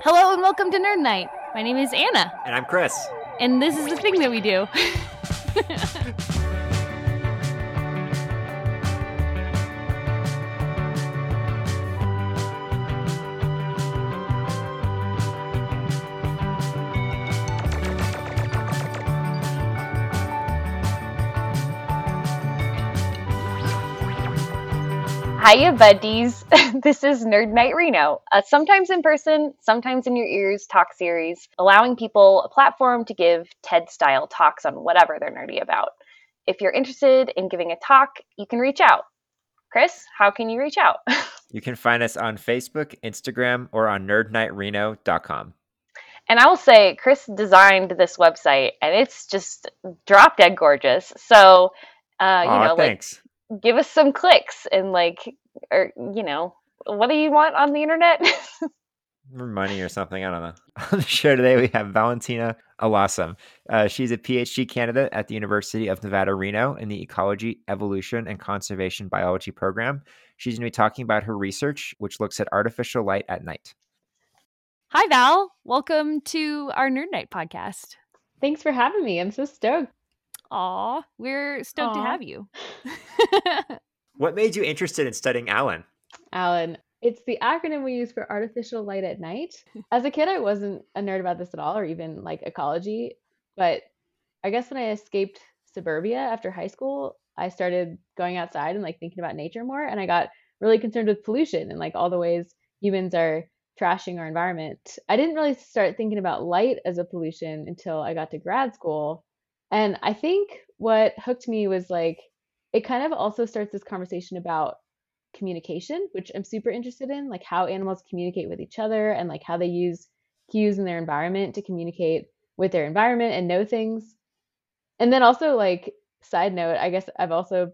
Hello and welcome to Nerd Night. My name is Anna, And I'm Chris. and this is the thing that we do. Hiya, buddies. this is Nerd Night Reno, a sometimes in person, sometimes in your ears talk series, allowing people a platform to give TED style talks on whatever they're nerdy about. If you're interested in giving a talk, you can reach out. Chris, how can you reach out? You can find us on Facebook, Instagram, or on nerdnightreno.com. And I will say, Chris designed this website, and it's just drop dead gorgeous. So, uh, you Aw, know, like give us some clicks and like or you know what do you want on the internet Money or something. I don't know. On the show today, we have Valentina Alaasam. Uh, she's a PhD candidate at the University of Nevada, Reno in the Ecology, Evolution, and Conservation Biology program. She's going to be talking about her research, which looks at artificial light at night. hi val welcome to our nerd night podcast Thanks for having me. I'm so stoked. Aw, we're stoked to have you What made you interested in studying ALAN? ALAN, it's the acronym we use for artificial light at night. As a kid, I wasn't a nerd about this at all, or even like ecology. But I guess when I escaped suburbia after high school, I started going outside and like thinking about nature more. And I got really concerned with pollution and like all the ways humans are trashing our environment. I didn't really start thinking about light as a pollution until I got to grad school. And I think what hooked me was like, it kind of also starts this conversation about communication, which I'm super interested in, like how animals communicate with each other and like how they use cues in their environment to communicate with their environment and know things. And then also like side note, I guess I've also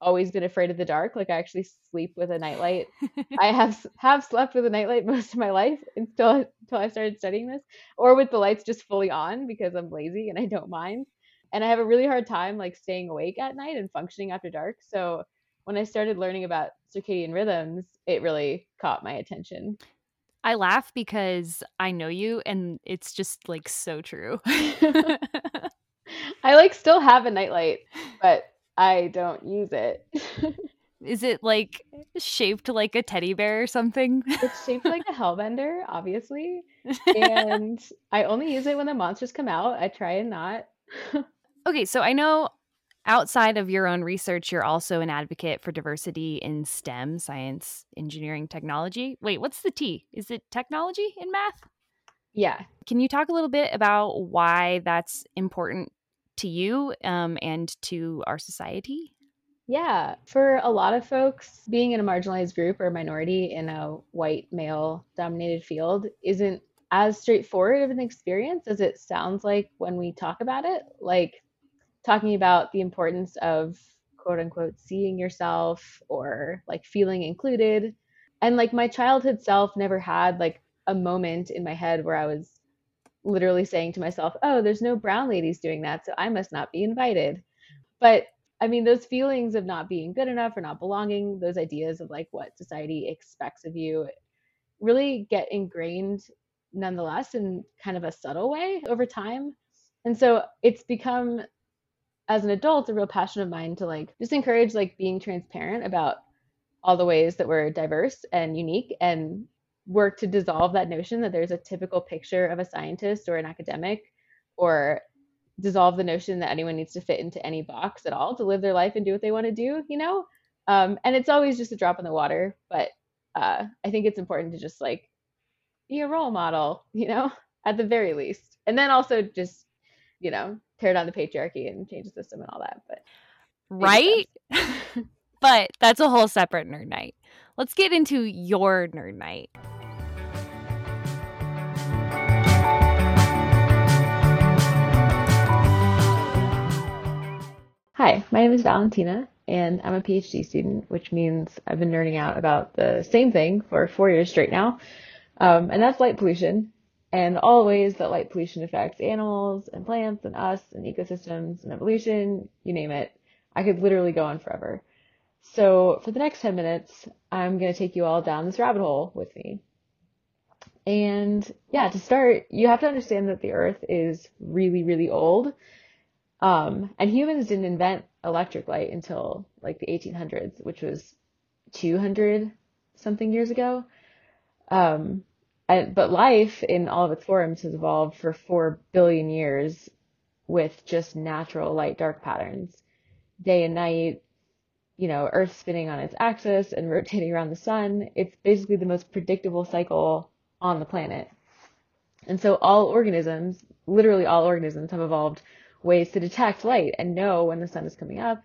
always been afraid of the dark. Like I actually sleep with a nightlight. I have have slept with a nightlight most of my life until until I started studying this, or with the lights just fully on because I'm lazy and I don't mind. And I have a really hard time like staying awake at night and functioning after dark. So when I started learning about circadian rhythms, it really caught my attention. i laugh because i know you and it's just like so true I like still have a nightlight, but I don't use it. is it like shaped like a teddy bear or something it's shaped like a hellbender, obviously, and I only use it when the monsters come out. I try and not. Okay, so I know outside of your own research, you're also an advocate for diversity in STEM, science, engineering, technology. Wait, what's the T? Is it technology in math? Yeah, Can you talk a little bit about why that's important to you um, and to our society? Yeah, for a lot of folks, being in a marginalized group or minority in a white male dominated field isn't as straightforward of an experience as it sounds like when we talk about it. Like talking about the importance of quote unquote seeing yourself or like feeling included. And like my childhood self never had like a moment in my head where I was literally saying to myself, oh, there's no brown ladies doing that, so I must not be invited. But I mean, those feelings of not being good enough or not belonging, those ideas of like what society expects of you really get ingrained nonetheless in kind of a subtle way over time. And so it's become, as an adult, a real passion of mine to like just encourage like being transparent about all the ways that we're diverse and unique and work to dissolve that notion that there's a typical picture of a scientist or an academic or dissolve the notion that anyone needs to fit into any box at all to live their life and do what they want to do, you know? Um, and it's always just a drop in the water, but uh, I think it's important to just like be a role model, you know, at the very least. And then also just, you know, tear down the patriarchy and change the system and all that. But Right? but that's a whole separate nerd night. Let's get into your nerd night. Hi, my name is Valentina, and I'm a PhD student, which means I've been nerding out about the same thing for four years straight now, um, and that's light pollution and all ways that light pollution affects animals and plants and us and ecosystems and evolution, you name it. I could literally go on forever. So for the next 10 minutes, I'm going to take you all down this rabbit hole with me. And yeah, to start, you have to understand that the Earth is really, really old. Um, and humans didn't invent electric light until like the 1800s, which was 200 something years ago. Um, and, but life in all of its forms has evolved for 4 billion years with just natural light dark patterns. Day and night, you know, Earth spinning on its axis and rotating around the sun. It's basically the most predictable cycle on the planet. And so all organisms, literally all organisms, have evolved ways to detect light and know when the sun is coming up.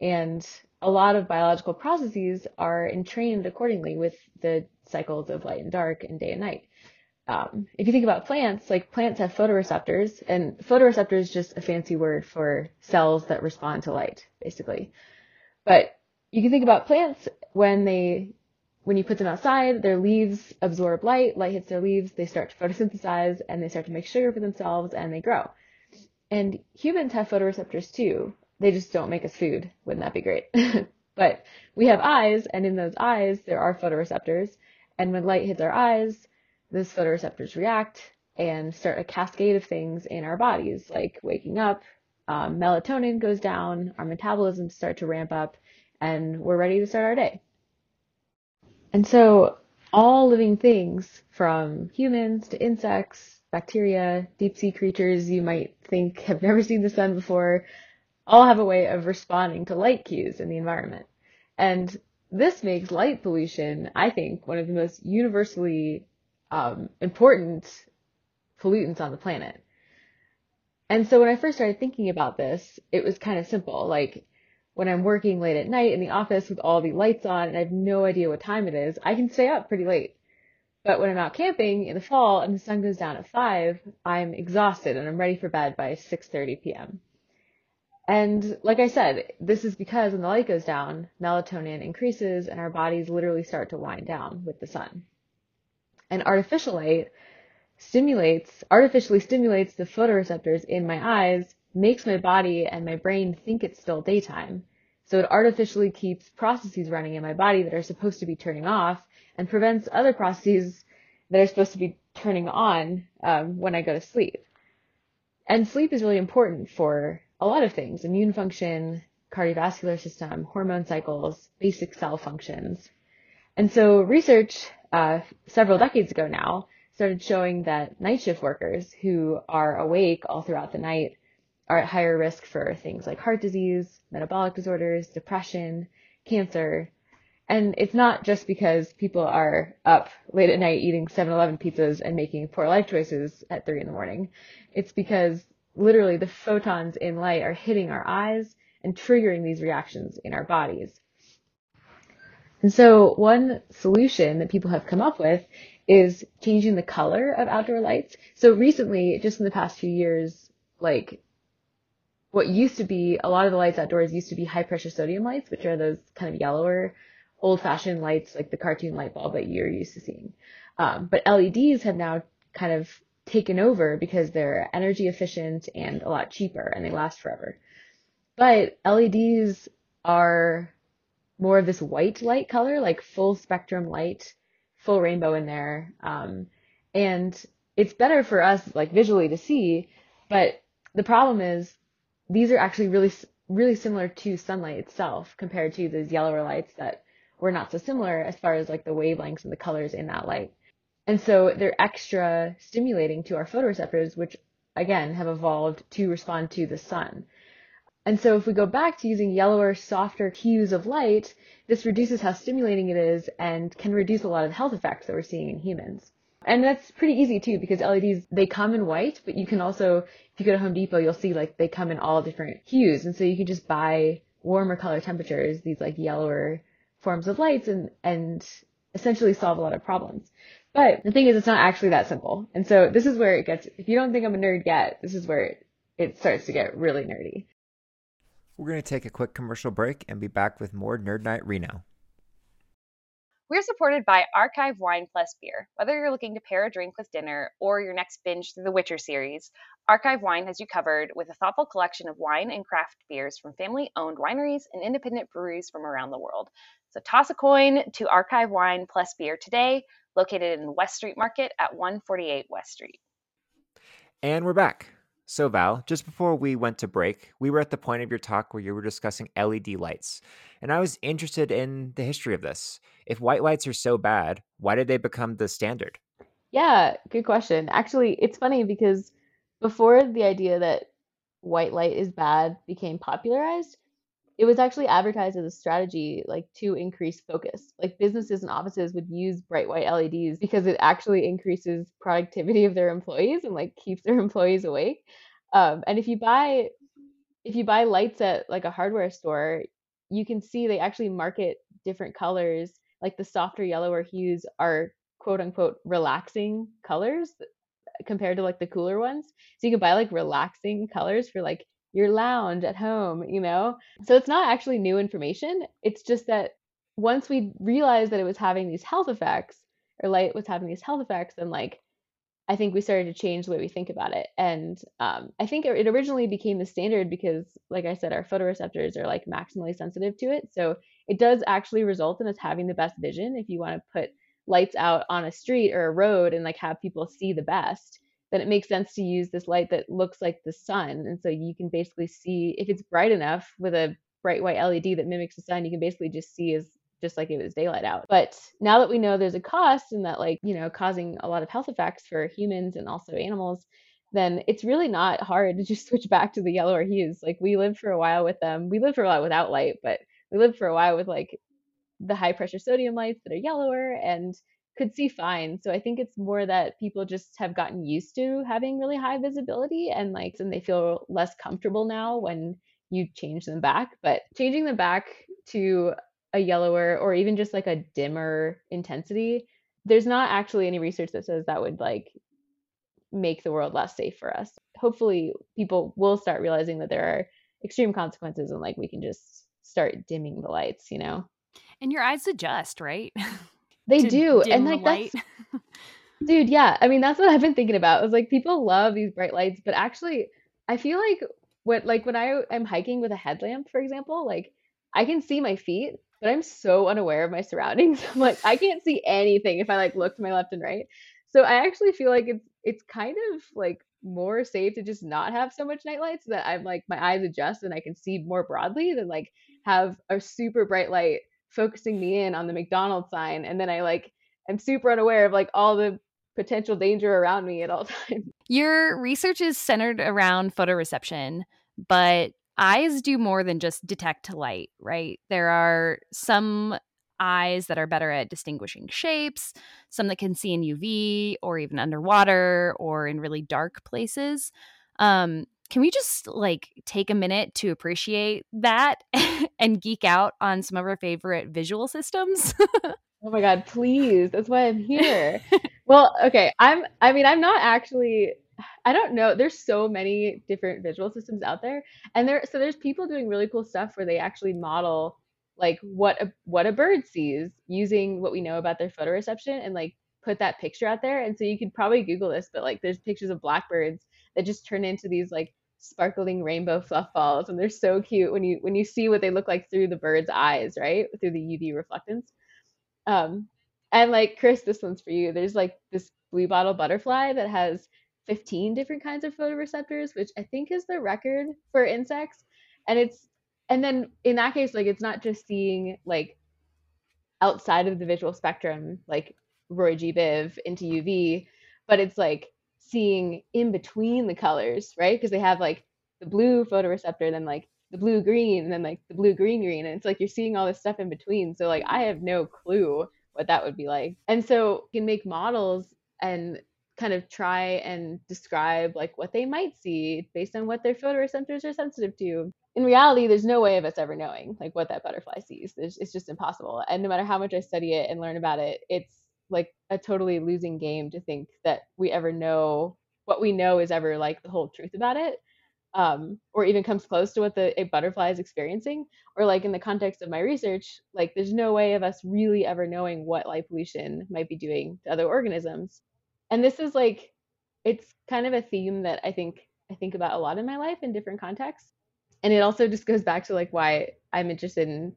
And a lot of biological processes are entrained accordingly with the cycles of light and dark and day and night. Um, if you think about plants, like plants have photoreceptors, and photoreceptor is just a fancy word for cells that respond to light, basically. But you can think about plants when they when you put them outside, their leaves absorb light, light hits their leaves, they start to photosynthesize and they start to make sugar for themselves and they grow. And humans have photoreceptors too. They just don't make us food. Wouldn't that be great? but we have eyes and in those eyes there are photoreceptors and when light hits our eyes, those photoreceptors react and start a cascade of things in our bodies like waking up, um, melatonin goes down, our metabolism start to ramp up and we're ready to start our day. And so all living things from humans to insects, bacteria, deep sea creatures you might think have never seen the sun before, all have a way of responding to light cues in the environment. And this makes light pollution, I think, one of the most universally um, important pollutants on the planet. And so when I first started thinking about this, it was kind of simple. Like, when I'm working late at night in the office with all the lights on and I have no idea what time it is, I can stay up pretty late. But when I'm out camping in the fall and the sun goes down at 5, I'm exhausted and I'm ready for bed by 6:30 p.m. And like I said, this is because when the light goes down, melatonin increases and our bodies literally start to wind down with the sun. And artificial light stimulates, artificially stimulates the photoreceptors in my eyes makes my body and my brain think it's still daytime. So it artificially keeps processes running in my body that are supposed to be turning off and prevents other processes that are supposed to be turning on um, when I go to sleep. And sleep is really important for a lot of things immune function, cardiovascular system, hormone cycles, basic cell functions. And so research uh, several decades ago now started showing that night shift workers who are awake all throughout the night are at higher risk for things like heart disease, metabolic disorders, depression, cancer. And it's not just because people are up late at night eating 7-Eleven pizzas and making poor life choices at 3 in the morning. It's because literally the photons in light are hitting our eyes and triggering these reactions in our bodies. And so one solution that people have come up with is changing the color of outdoor lights. So recently, just in the past few years, like what used to be a lot of the lights outdoors used to be high pressure sodium lights, which are those kind of yellower, old fashioned lights like the cartoon light bulb that you're used to seeing. Um, but LEDs have now kind of taken over because they're energy efficient and a lot cheaper and they last forever. But LEDs are more of this white light color, like full spectrum light, full rainbow in there. Um, and it's better for us like visually to see, but the problem is these are actually really, really similar to sunlight itself compared to those yellower lights that were not so similar as far as like the wavelengths and the colors in that light. And so they're extra stimulating to our photoreceptors, which again have evolved to respond to the sun. And so if we go back to using yellower, softer hues of light, this reduces how stimulating it is and can reduce a lot of the health effects that we're seeing in humans. And that's pretty easy too because LEDs, they come in white, but you can also, if you go to Home Depot, you'll see like they come in all different hues. And so you can just buy warmer color temperatures, these like yellower forms of lights and, and essentially solve a lot of problems. But the thing is, it's not actually that simple. And so this is where it gets, if you don't think I'm a nerd yet, this is where it, it starts to get really nerdy. We're going to take a quick commercial break and be back with more Nerd Night Reno. We're supported by Archive Wine Plus Beer. Whether you're looking to pair a drink with dinner or your next binge through the Witcher series, Archive Wine has you covered with a thoughtful collection of wine and craft beers from family owned wineries and independent breweries from around the world. So toss a coin to Archive Wine Plus Beer today, located in West Street Market at 148 West Street. And we're back. So, Val, just before we went to break, we were at the point of your talk where you were discussing LED lights. And I was interested in the history of this. If white lights are so bad, why did they become the standard? Yeah, good question. Actually, it's funny because before the idea that white light is bad became popularized, it was actually advertised as a strategy like to increase focus. Like businesses and offices would use bright white leds because it actually increases productivity of their employees and like keeps their employees awake. Um, and if you buy if you buy lights at like a hardware store you can see they actually market different colors. Like the softer yellower hues are quote unquote relaxing colors compared to like the cooler ones. So you can buy like relaxing colors for like your lounge at home, you know? So it's not actually new information. It's just that once we realized that it was having these health effects, or light was having these health effects, then like I think we started to change the way we think about it. And um, I think it originally became the standard because, like I said, our photoreceptors are like maximally sensitive to it. So it does actually result in us having the best vision if you want to put lights out on a street or a road and like have people see the best then it makes sense to use this light that looks like the sun. And so you can basically see if it's bright enough with a bright white LED that mimics the sun, you can basically just see as just like it was daylight out. But now that we know there's a cost and that like, you know, causing a lot of health effects for humans and also animals, then it's really not hard to just switch back to the yellower hues. Like we lived for a while with them. We lived for a while without light, but we lived for a while with like the high pressure sodium lights that are yellower and could see fine. So I think it's more that people just have gotten used to having really high visibility and like and they feel less comfortable now when you change them back. But changing them back to a yellower or even just like a dimmer intensity, there's not actually any research that says that would like make the world less safe for us. Hopefully people will start realizing that there are extreme consequences and like we can just start dimming the lights, you know. And your eyes adjust, right? They do. And like that's Dude, yeah. I mean, that's what I've been thinking about. It was like people love these bright lights, but actually I feel like what like when I am hiking with a headlamp, for example, like I can see my feet, but I'm so unaware of my surroundings. I'm like I can't see anything if I like look to my left and right. So I actually feel like it's it's kind of like more safe to just not have so much night lights so that I'm like my eyes adjust and I can see more broadly than like have a super bright light focusing me in on the McDonald's sign and then I like I'm super unaware of like all the potential danger around me at all times. Your research is centered around photoreception, but eyes do more than just detect light, right? There are some eyes that are better at distinguishing shapes, some that can see in UV or even underwater or in really dark places. Um, can we just like take a minute to appreciate that and geek out on some of our favorite visual systems? oh my god, please. That's why I'm here. well, okay. I'm I mean, I'm not actually I don't know. There's so many different visual systems out there. And there so there's people doing really cool stuff where they actually model like what a what a bird sees using what we know about their photoreception and like put that picture out there. And so you could probably Google this, but like there's pictures of blackbirds that just turn into these like sparkling rainbow fluff balls and they're so cute when you when you see what they look like through the bird's eyes right? Through the uv reflectance. Um and like chris this one's for you. There's like this blue bottle butterfly that has 15 different kinds of photoreceptors which i think is the record for insects. And it's and then in that case like it's not just seeing like outside of the visual spectrum like roy g. Biv into uv but it's like seeing in between the colors, right? Because they have like the blue photoreceptor, then like the blue green, and then like the blue green green. And it's like you're seeing all this stuff in between. So like I have no clue what that would be like. And so you can make models and kind of try and describe like what they might see based on what their photoreceptors are sensitive to. In reality, there's no way of us ever knowing like what that butterfly sees. It's, it's just impossible. And no matter how much I study it and learn about it, it's like a totally losing game to think that we ever know what we know is ever like the whole truth about it um, or even comes close to what the a butterfly is experiencing or like in the context of my research like there's no way of us really ever knowing what light pollution might be doing to other organisms. And this is like it's kind of a theme that i think i think about a lot in my life in different contexts. And it also just goes back to like why i'm interested in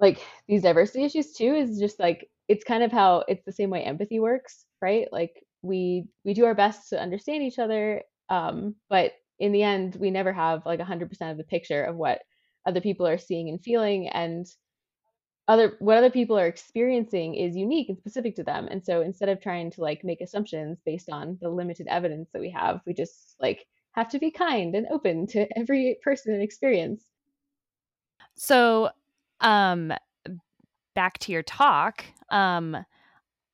like these diversity issues too is just like it's kind of how it's the same way empathy works, right? Like we we do our best to understand each other, um, but in the end, we never have like 100% of the picture of what other people are seeing and feeling, and other what other people are experiencing is unique and specific to them. And so instead of trying to like make assumptions based on the limited evidence that we have, we just like have to be kind and open to every person and experience. So, um, back to your talk, um,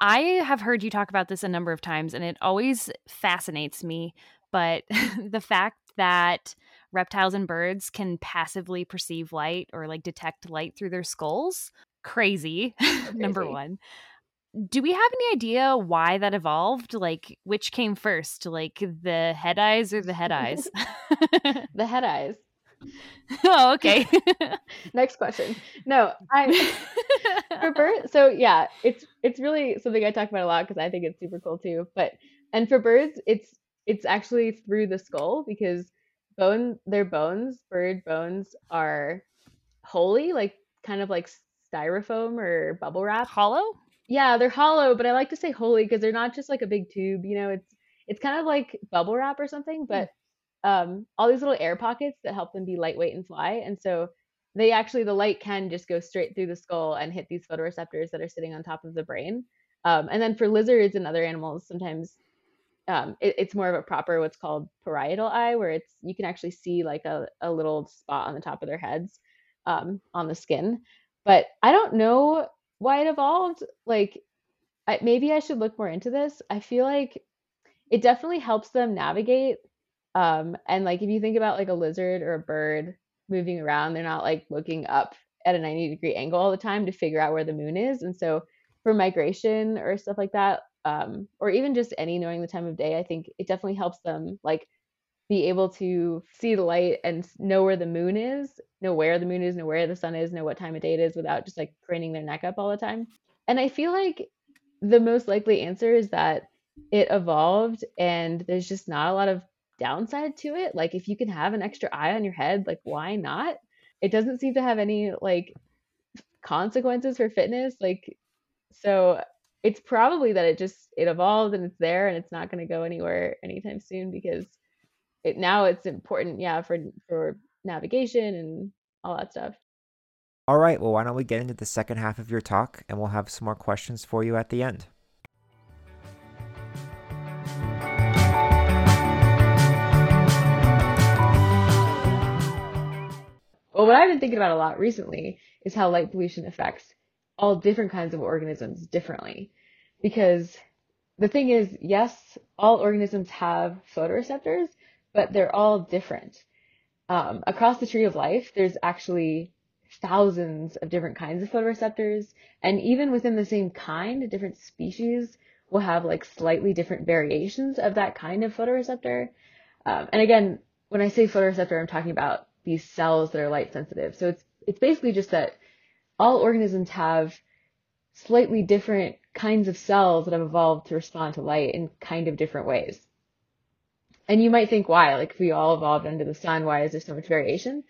I have heard you talk about this a number of times, and it always fascinates me. But the fact that reptiles and birds can passively perceive light or like detect light through their skulls, crazy, crazy. number one. Do we have any idea why that evolved? Like, which came first, like the head eyes or the head eyes? the head eyes. oh, okay. Next question. No, I for birds. So yeah, it's it's really something I talk about a lot because I think it's super cool too. But and for birds, it's it's actually through the skull because bone their bones, bird bones, are holy, like kind of like styrofoam or bubble wrap. Hollow. Yeah, they're hollow, but I like to say holy because they're not just like a big tube. You know, it's it's kind of like bubble wrap or something, but hmm. Um, all these little air pockets that help them be lightweight and fly. And so they actually, the light can just go straight through the skull and hit these photoreceptors that are sitting on top of the brain. Um, and then for lizards and other animals, sometimes um, it, it's more of a proper what's called parietal eye, where it's you can actually see like a, a little spot on the top of their heads um, on the skin. But I don't know why it evolved. Like, I, maybe I should look more into this. I feel like it definitely helps them navigate um, and like if you think about like a lizard or a bird moving around, they're not like looking up at a 90 degree angle all the time to figure out where the moon is. And so for migration or stuff like that, um, or even just any knowing the time of day, I think it definitely helps them like be able to see the light and know where the moon is, know where the moon is, know where the sun is, know what time of day it is without just like craning their neck up all the time. And I feel like the most likely answer is that it evolved and there's just not a lot of downside to it. Like if you can have an extra eye on your head, like why not? It doesn't seem to have any like consequences for fitness. Like so it's probably that it just it evolved and it's there and it's not going to go anywhere anytime soon because it now it's important yeah for for navigation and all that stuff. All right, well why don't we get into the second half of your talk and we'll have some more questions for you at the end. Well, what I've been thinking about a lot recently is how light pollution affects all different kinds of organisms differently. Because the thing is, yes, all organisms have photoreceptors, but they're all different. Um, across the tree of life, there's actually thousands of different kinds of photoreceptors, and even within the same kind, different species will have like slightly different variations of that kind of photoreceptor. Um, and again, when I say photoreceptor, I'm talking about these cells that are light sensitive. So it's it's basically just that all organisms have slightly different kinds of cells that have evolved to respond to light in kind of different ways. And you might think why? Like if we all evolved under the sun, why is there so much variation?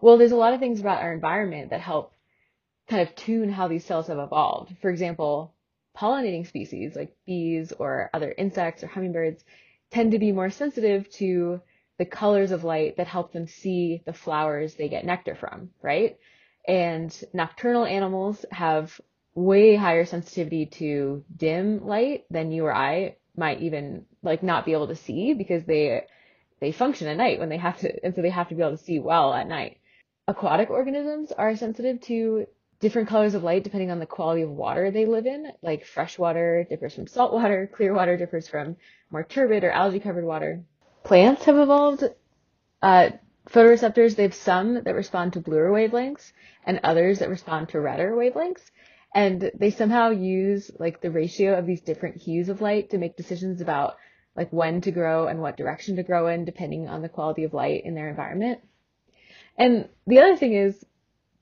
Well, there's a lot of things about our environment that help kind of tune how these cells have evolved. For example, pollinating species like bees or other insects or hummingbirds tend to be more sensitive to the colors of light that help them see the flowers they get nectar from, right? And nocturnal animals have way higher sensitivity to dim light than you or I might even like not be able to see because they they function at night when they have to and so they have to be able to see well at night. Aquatic organisms are sensitive to different colors of light depending on the quality of water they live in. Like fresh water differs from salt water, clear water differs from more turbid or algae covered water plants have evolved uh, photoreceptors. They have some that respond to bluer wavelengths and others that respond to redder wavelengths. And they somehow use like the ratio of these different hues of light to make decisions about like when to grow and what direction to grow in depending on the quality of light in their environment. And the other thing is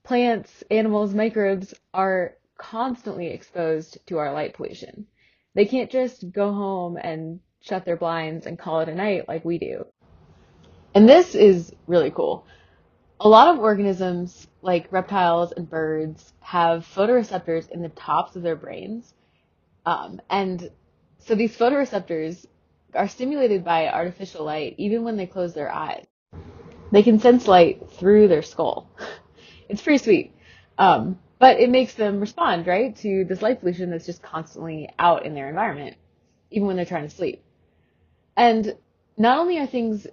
plants, animals, microbes are constantly exposed to our light pollution. They can't just go home and shut their blinds and call it a night like we do. And this is really cool. a lot of organisms, like reptiles and birds, have photoreceptors in the tops of their brains. Um, and so these photoreceptors are stimulated by artificial light even when they close their eyes. They can sense light through their skull. it's pretty sweet. Um, but it makes them respond, right, to this light pollution that's just constantly out in their environment, even when they're trying to sleep. And not only are things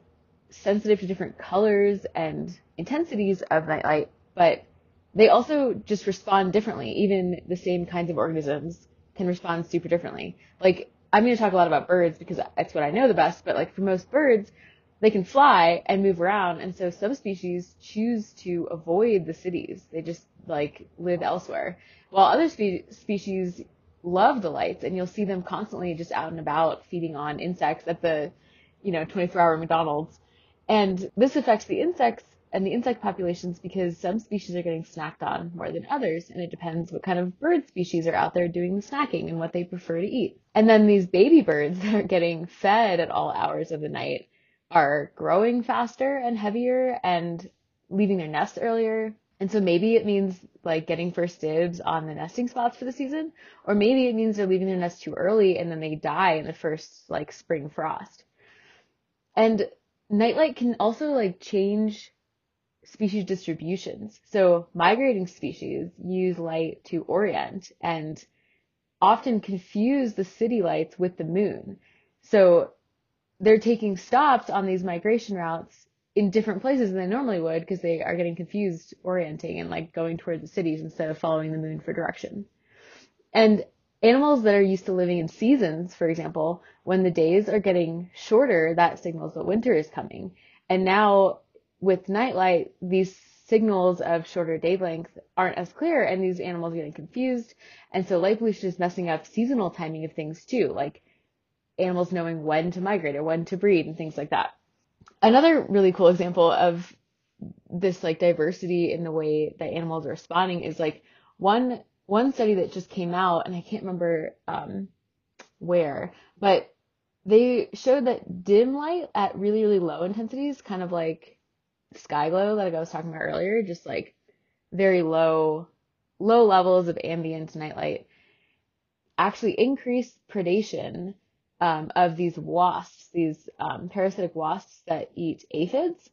sensitive to different colors and intensities of nightlight, but they also just respond differently. Even the same kinds of organisms can respond super differently. Like, I'm going to talk a lot about birds because that's what I know the best, but like for most birds, they can fly and move around. And so some species choose to avoid the cities. They just like live elsewhere. While other spe- species love the lights and you'll see them constantly just out and about feeding on insects at the, you know, 24 hour McDonald's. And this affects the insects and the insect populations because some species are getting snacked on more than others, and it depends what kind of bird species are out there doing the snacking and what they prefer to eat. And then these baby birds that are getting fed at all hours of the night are growing faster and heavier and leaving their nest earlier. And so maybe it means like getting first dibs on the nesting spots for the season, or maybe it means they're leaving their nest too early and then they die in the first like spring frost. And nightlight can also like change species distributions. So migrating species use light to orient and often confuse the city lights with the moon. So they're taking stops on these migration routes in different places than they normally would because they are getting confused orienting and like going toward the cities instead of following the moon for direction. And animals that are used to living in seasons, for example, when the days are getting shorter, that signals that winter is coming. And now with nightlight, these signals of shorter day length aren't as clear and these animals are getting confused. And so light pollution is messing up seasonal timing of things too, like animals knowing when to migrate or when to breed and things like that. Another really cool example of this like diversity in the way that animals are responding is like one one study that just came out and I can't remember um, where, but they showed that dim light at really really low intensities, kind of like sky glow that I was talking about earlier, just like very low low levels of ambient nightlight actually increase predation um, of these wasps, these um, parasitic wasps that eat aphids,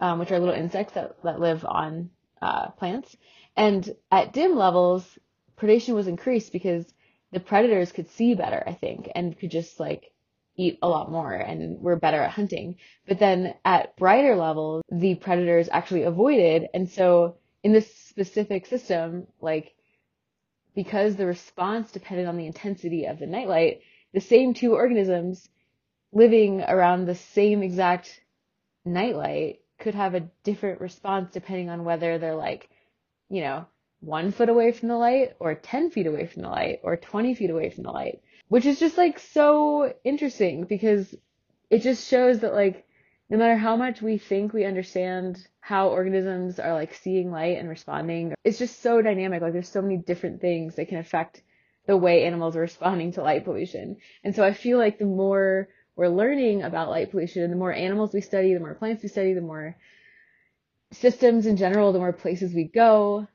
um, which are little insects that, that live on uh, plants. And at dim levels, predation was increased because the predators could see better, I think, and could just like eat a lot more and were better at hunting. But then at brighter levels, the predators actually avoided. And so in this specific system, like because the response depended on the intensity of the nightlight, the same two organisms living around the same exact nightlight could have a different response depending on whether they're like, you know, one foot away from the light or 10 feet away from the light or 20 feet away from the light, which is just like so interesting because it just shows that like no matter how much we think we understand how organisms are like seeing light and responding, it's just so dynamic. Like there's so many different things that can affect the way animals are responding to light pollution. And so I feel like the more we're learning about light pollution and the more animals we study, the more plants we study, the more systems in general, the more places we go,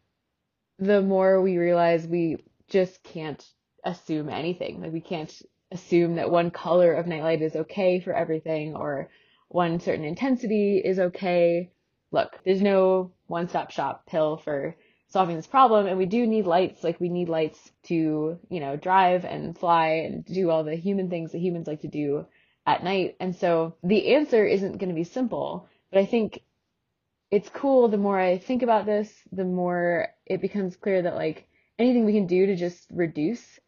the more we realize we just can't assume anything. Like we can't assume that one color of nightlight is okay for everything or one certain intensity is okay. Look, there's no one stop shop pill for solving this problem and we do need lights. Like we need lights to you know drive and fly and do all the human things that humans like to do at night. And so the answer isn't going to be simple but i think it's cool the more i think about this the more it becomes clear that like anything we can do to just reduce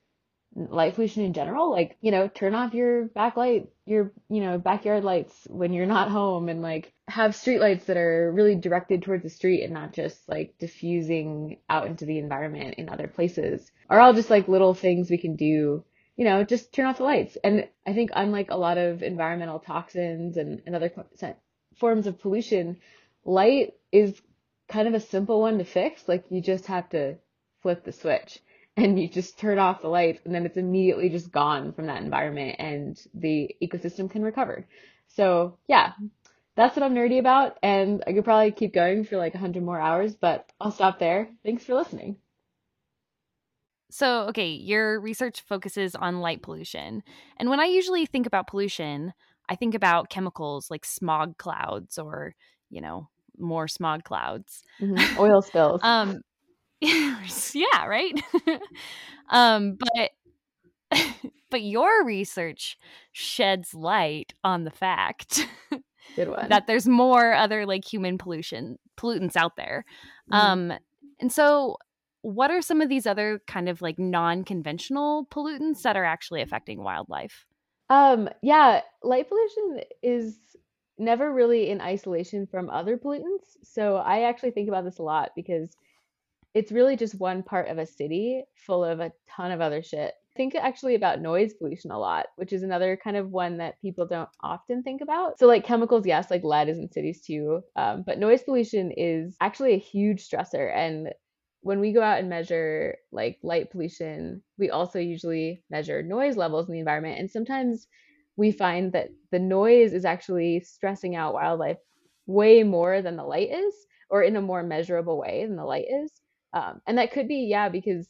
light pollution in general like you know turn off your backlight your you know backyard lights when you're not home and like have street lights that are really directed towards the street and not just like diffusing out into the environment in other places are all just like little things we can do you know just turn off the lights. And i think unlike a lot of environmental toxins and, and other forms of pollution light is kind of a simple one to fix. Like you just have to flip the switch and you just turn off the lights and then it's immediately just gone from that environment and the ecosystem can recover. So yeah, that's what I'm nerdy about. And I could probably keep going for like 100 more hours, but I'll stop there. Thanks for listening. So, okay, your research focuses on light pollution. And when I usually think about pollution, I think about chemicals like smog clouds or, you know, more smog clouds. Mm-hmm. Oil spills. um yeah, right? um but but your research sheds light on the fact Good one. that there's more other like human pollution pollutants out there. Mhm. Um and so what are some of these other kind of like non-conventional pollutants that are actually affecting wildlife? Um, yeah, light pollution is never really in isolation from other pollutants. So I actually think about this a lot because it's really just one part of a city full of a ton of other shit. Think actually about noise pollution a lot, which is another kind of one that people don't often think about. So, like chemicals, yes, like lead is in cities too, um, but noise pollution is actually a huge stressor. And when we go out and measure like light pollution, we also usually measure noise levels in the environment. And sometimes we find that the noise is actually stressing out wildlife way more than the light is, or in a more measurable way than the light is. Um, and that could be, yeah, because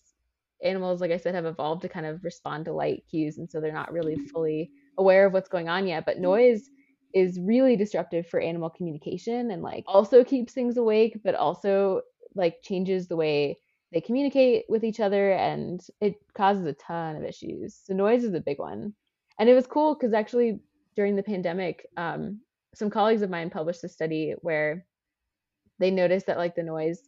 animals, like I said, have evolved to kind of respond to light cues. And so they're not really fully aware of what's going on yet. But noise is really disruptive for animal communication and like also keeps things awake, but also like changes the way they communicate with each other and it causes a ton of issues. So noise is a big one. And it was cool because actually during the pandemic, um, some colleagues of mine published a study where they noticed that like the noise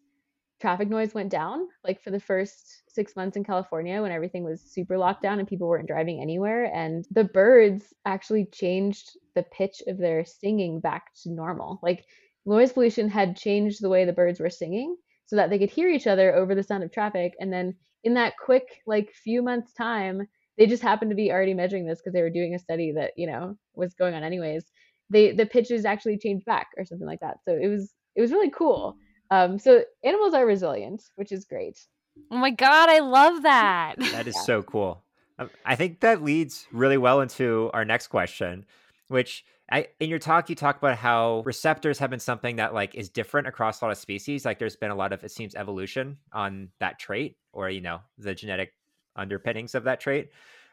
traffic noise went down like for the first six months in california when everything was super locked down and people weren't driving anywhere and the birds actually changed the pitch of their singing back to normal. Like noise pollution had changed the way the birds were singing so that they could hear each other over the sound of traffic and then in that quick like few months time they just happened to be already measuring this because they were doing a study that you know was going on anyways they the pitches actually changed back or something like that. So it was it was really cool um, so animals are resilient, which is great. Oh my god, I love that. That is Yeah. so cool. Um, I think that leads really well into our next question, which I, in your talk you talk about how receptors have been something that like is different across a lot of species. Like there's been a lot of it seems evolution on that trait, or you know the genetic underpinnings of that trait.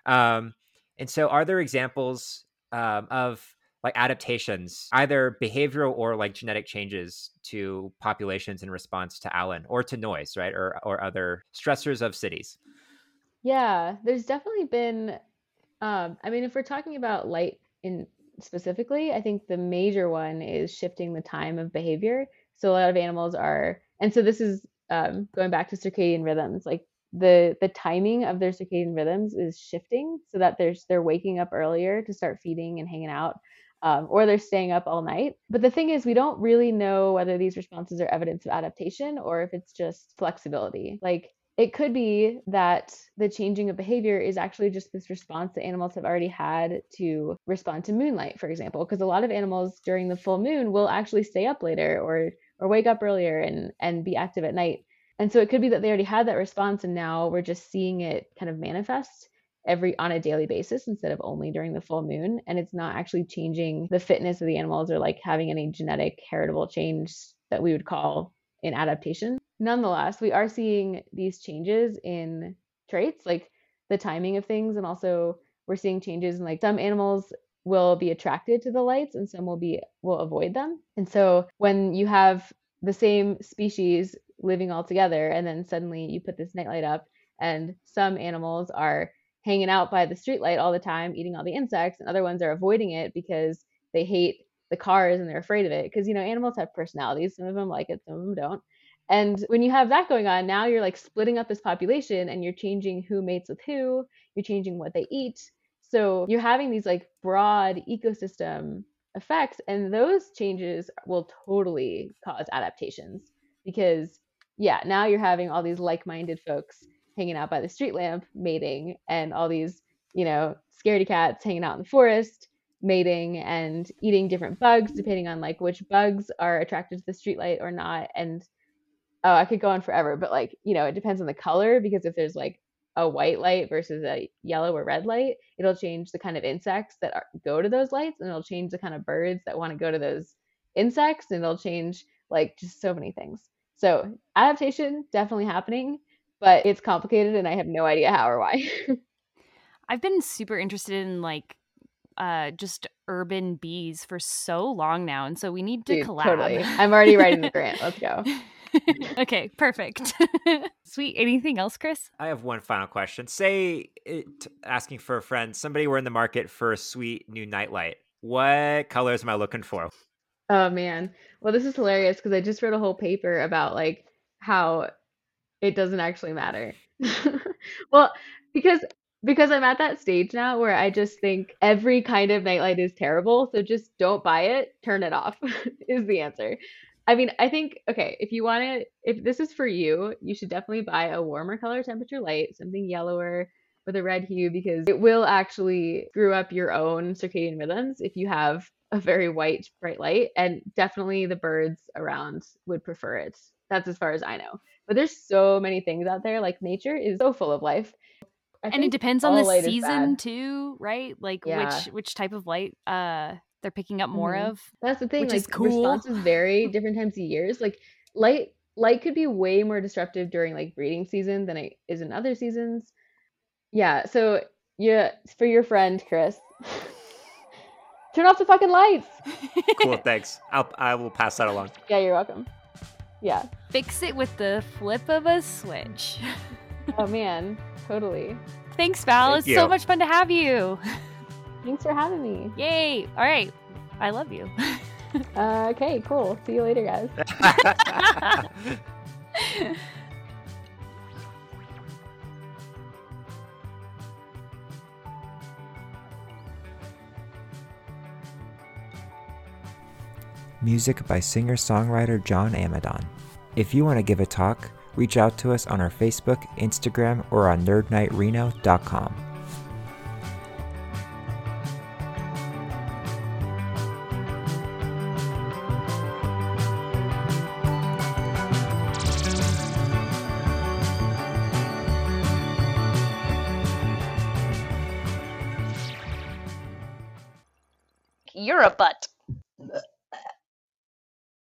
Um, and so, are there examples um, of like adaptations, either behavioral or like genetic changes to populations in response to ALAN or to noise, right, or or other stressors of cities? Yeah, there's definitely been. Um, I mean, if we're talking about light in specifically, I think the major one is shifting the time of behavior. So a lot of animals are, and so this is um, going back to circadian rhythms. Like the the timing of their circadian rhythms is shifting, so that they're they're waking up earlier to start feeding and hanging out, um, or they're staying up all night. But the thing is, we don't really know whether these responses are evidence of adaptation or if it's just flexibility. Like it could be that the changing of behavior is actually just this response that animals have already had to respond to moonlight, for example, because a lot of animals during the full moon will actually stay up later or or wake up earlier and and be active at night. And so it could be that they already had that response and now we're just seeing it kind of manifest every on a daily basis instead of only during the full moon and it's not actually changing the fitness of the animals or like having any genetic heritable change that we would call an adaptation. Nonetheless we are seeing these changes in traits like the timing of things and also we're seeing changes in like some animals will be attracted to the lights and some will be will avoid them. And so when you have the same species living all together and then suddenly you put this nightlight up and some animals are hanging out by the streetlight all the time eating all the insects and other ones are avoiding it because they hate the cars and they're afraid of it. Because you know animals have personalities. Some of them like it some of them don't. And when you have that going on now you're like splitting up this population and you're changing who mates with who you're changing what they eat. So you're having these like broad ecosystem effects and those changes will totally cause adaptations because yeah now you're having all these like-minded folks hanging out by the street lamp mating and all these you know scaredy cats hanging out in the forest mating and eating different bugs depending on like which bugs are attracted to the streetlight or not and oh i could go on forever but like you know it depends on the color because if there's like a white light versus a yellow or red light it'll change the kind of insects that are, go to those lights and it'll change the kind of birds that want to go to those insects and it'll change like just so many things. So adaptation definitely happening, but it's complicated and I have no idea how or why. I've been super interested in like uh just urban bees for so long now and so we need to Dude, collab. totally. I'm already writing the grant. Let's go. okay, perfect. Sweet. Anything else, Chris? I have one final question. Say, it, asking for a friend, somebody were in the market for a sweet new nightlight. What colors am I looking for? Oh man. Well, this is hilarious because I just wrote a whole paper about like how it doesn't actually matter. well, because because I'm at that stage now where I just think every kind of nightlight is terrible, so just don't buy it, turn it off is the answer. I mean, I think okay, if you want it, if this is for you, you should definitely buy a warmer color temperature light, something yellower with a red hue because it will actually screw up your own circadian rhythms if you have a very white bright light and definitely the birds around would prefer it. That's as far as I know. But there's so many things out there like nature is so full of life. I and it depends on the season too, right? Like Yeah. which which type of light uh they're picking up more Mhm. of. That's the thing. which like is cool. responses vary different times of years. Like light light could be way more disruptive during like breeding season than it is in other seasons. Yeah, so yeah, for your friend Chris, turn off the fucking lights. Cool, thanks. I'll, I will pass that along. Yeah, you're welcome. Yeah. Fix it with the flip of a switch. Oh man, totally. Thanks, Val. Thank it's you. so much fun to have you. Thanks for having me. Yay. All right. I love you. Uh, okay, cool. See you later, guys. Music by singer songwriter John Amadon. If you want to give a talk, reach out to us on our Facebook, Instagram, or on nerdnightreno.com.